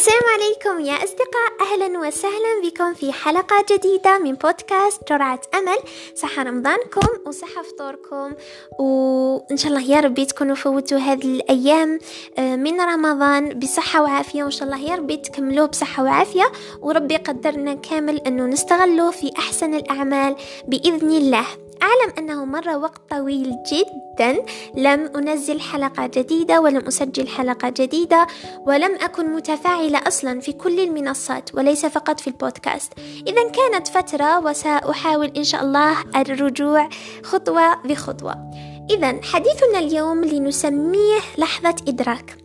السلام عليكم يا أصدقاء. أهلا وسهلا بكم في حلقة جديدة من بودكاست جرعة أمل. صحة رمضانكم وصحة فطوركم. وإن شاء الله يا ربي تكونوا فوتوا هذه الأيام آه، من رمضان بصحة وعافية. وإن شاء الله يا ربي تكملوه بصحة وعافية. وربي قدرنا كامل أنه نستغله في أحسن الأعمال بإذن الله. أعلم أنه مر وقت طويل جدا. لم أنزل حلقة جديدة ولم أسجل حلقة جديدة ولم أكن متفاعلة أصلا في كل المنصات وليس فقط في البودكاست. إذا كانت فترة وسأحاول إن شاء الله الرجوع خطوة بخطوة. إذا حديثنا اليوم لنسميه لحظة إدراك.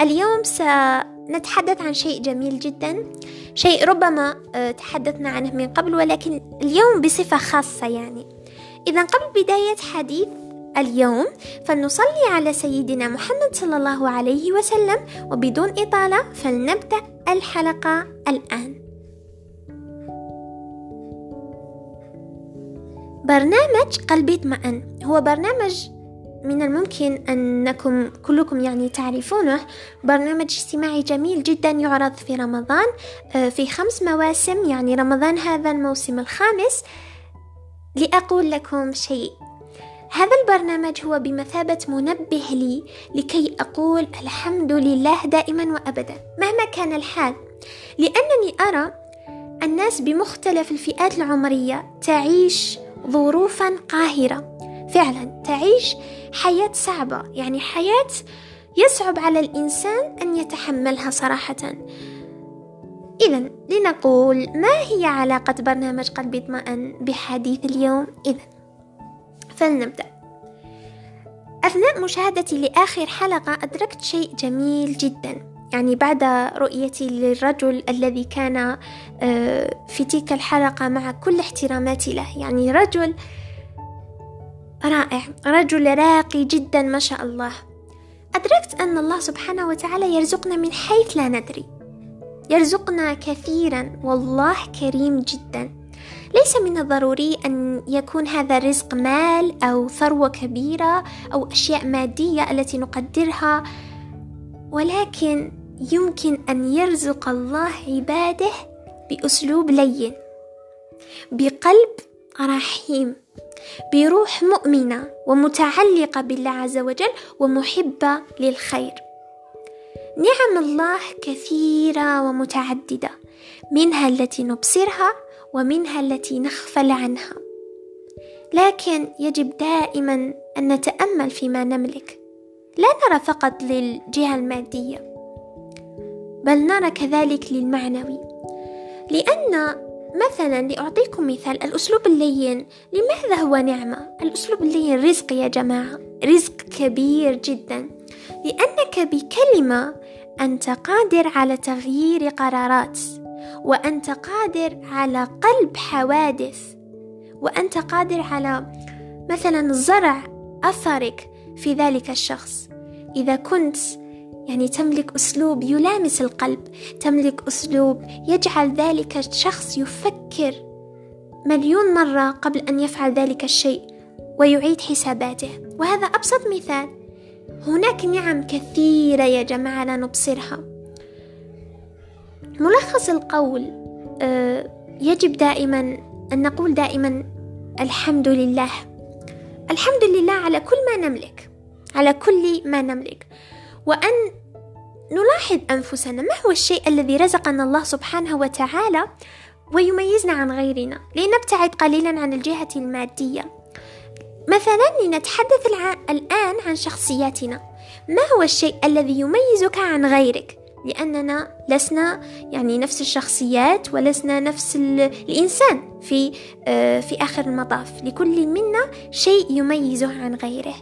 اليوم سنتحدث عن شيء جميل جدا شيء ربما آه، تحدثنا عنه من قبل ولكن اليوم بصفة خاصة يعني. إذا قبل بداية حديث اليوم فلنصلي على سيدنا محمد صلى الله عليه وسلم وبدون إطالة فلنبدأ الحلقة الآن. برنامج قلبي اطمئن. هو برنامج من الممكن أنكم كلكم يعني تعرفونه. برنامج اجتماعي جميل جدا يعرض في رمضان آه، في خمس مواسم يعني رمضان هذا الموسم الخامس. لأقول لكم شيء. هذا البرنامج هو بمثابة منبه لي لكي أقول الحمد لله دائما وأبدا مهما كان الحال. لأنني أرى الناس بمختلف الفئات العمرية تعيش ظروفا قاهرة. فعلا تعيش حياة صعبة يعني حياة يصعب على الإنسان أن يتحملها صراحة. إذا لنقول ما هي علاقة برنامج قلبي اطمئن بحديث اليوم؟ إذا فلنبدأ. أثناء مشاهدتي لآخر حلقة أدركت شيء جميل جدا. يعني بعد رؤيتي للرجل الذي كان آه، في تلك الحلقة مع كل احتراماتي له. يعني رجل رائع رجل راقي جدا ما شاء الله. أدركت أن الله سبحانه وتعالى يرزقنا من حيث لا ندري. يرزقنا كثيرا والله كريم جدا. ليس من الضروري أن يكون هذا الرزق مال أو ثروة كبيرة أو أشياء مادية التي نقدرها ولكن يمكن أن يرزق الله عباده بأسلوب لين بقلب رحيم بروح مؤمنة ومتعلقة بالله عز وجل ومحبة للخير. نعم الله كثيرة ومتعددة منها التي نبصرها ومنها التي نغفل عنها. لكن يجب دائما أن نتأمل فيما نملك. لا نرى فقط للجهة المادية بل نرى كذلك للمعنوي. لأن مثلا لأعطيكم مثال الأسلوب اللين. لماذا هو نعمة؟ الأسلوب اللين رزق يا جماعة رزق كبير جدا. لأنك بكلمة أنت قادر على تغيير قرارات وأنت قادر على قلب حوادث وأنت قادر على مثلا زرع أثرك في ذلك الشخص. إذا كنت يعني تملك أسلوب يلامس القلب تملك أسلوب يجعل ذلك الشخص يفكر مليون مرة قبل أن يفعل ذلك الشيء ويعيد حساباته. وهذا أبسط مثال. هناك نعم كثيرة يا جماعة لا نبصرها. ملخص القول آه، يجب دائما أن نقول دائما الحمد لله. الحمد لله على كل ما نملك على كل ما نملك. وأن نلاحظ أنفسنا ما هو الشيء الذي رزقنا الله سبحانه وتعالى ويميزنا عن غيرنا؟ لنبتعد قليلا عن الجهة المادية. مثلا لنتحدث الآن عن شخصياتنا. ما هو الشيء الذي يميزك عن غيرك؟ لأننا لسنا يعني نفس الشخصيات ولسنا نفس الإنسان في آه، في آخر المطاف. لكل منا شيء يميزه عن غيره.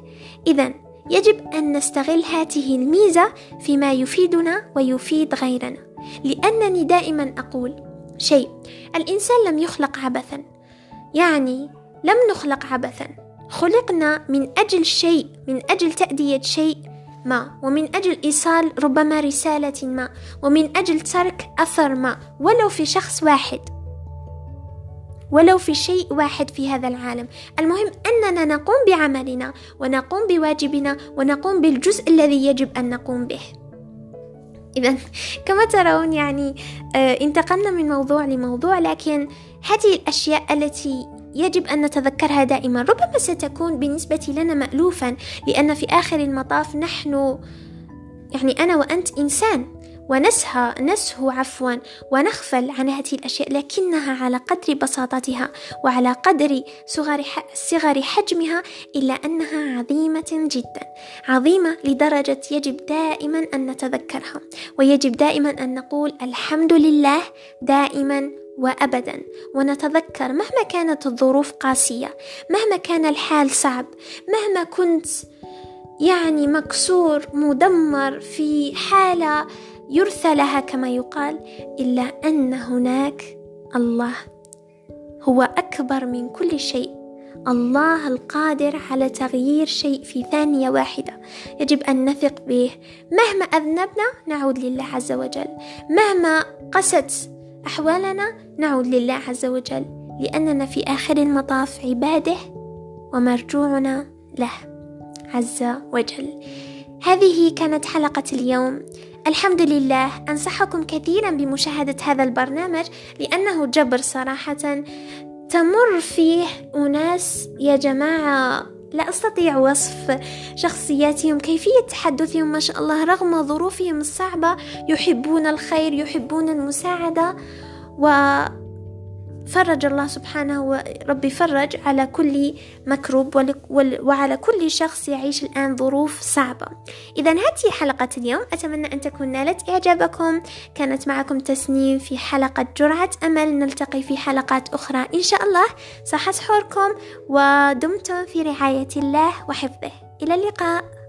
إذا يجب أن نستغل هذه الميزة فيما يفيدنا ويفيد غيرنا. لأنني دائما أقول شيء الإنسان لم يخلق عبثا. يعني لم نخلق عبثا. خلقنا من أجل شيء من أجل تأدية شيء ما ومن أجل إيصال ربما رسالة ما ومن أجل ترك أثر ما ولو في شخص واحد. ولو في شيء واحد في هذا العالم. المهم أننا نقوم بعملنا ونقوم بواجبنا ونقوم بالجزء الذي يجب أن نقوم به. إذا كما ترون يعني آه، انتقلنا من موضوع لموضوع لكن هذه الأشياء التي يجب أن نتذكرها دائما. ربما ستكون بالنسبة لنا مألوفا لأن في آخر المطاف نحن يعني أنا وأنت إنسان ونسهى نسهو عفوا ونغفل عن هذه الأشياء لكنها على قدر بساطتها وعلى قدر صغر, صغر حجمها إلا أنها عظيمة جدا عظيمة لدرجة يجب دائما أن نتذكرها ويجب دائما أن نقول الحمد لله دائما وابدا. ونتذكر مهما كانت الظروف قاسية مهما كان الحال صعب مهما كنت يعني مكسور مدمر في حالة يرثى لها كما يقال إلا أن هناك الله هو أكبر من كل شيء. الله القادر على تغيير شيء في ثانية واحدة. يجب أن نثق به. مهما أذنبنا نعود لله عز وجل. مهما قست أحوالنا نعود لله عز وجل لأننا في آخر المطاف عباده ومرجوعنا له عز وجل. هذه كانت حلقة اليوم. الحمد لله أنصحكم كثيرا بمشاهدة هذا البرنامج لأنه جبر صراحة. تمر فيه أناس يا جماعة لا أستطيع وصف شخصياتهم كيفية تحدثهم؟ ما شاء الله رغم ظروفهم الصعبة يحبون الخير يحبون المساعدة و فرج الله سبحانه وربي فرج على كل مكروب وعلى كل شخص يعيش الآن ظروف صعبة. إذا هذه حلقة اليوم. أتمنى أن تكون نالت إعجابكم. كانت معكم تسنيم في حلقة جرعة أمل. نلتقي في حلقات أخرى إن شاء الله. صح سحوركم ودمتم في رعاية الله وحفظه. إلى اللقاء.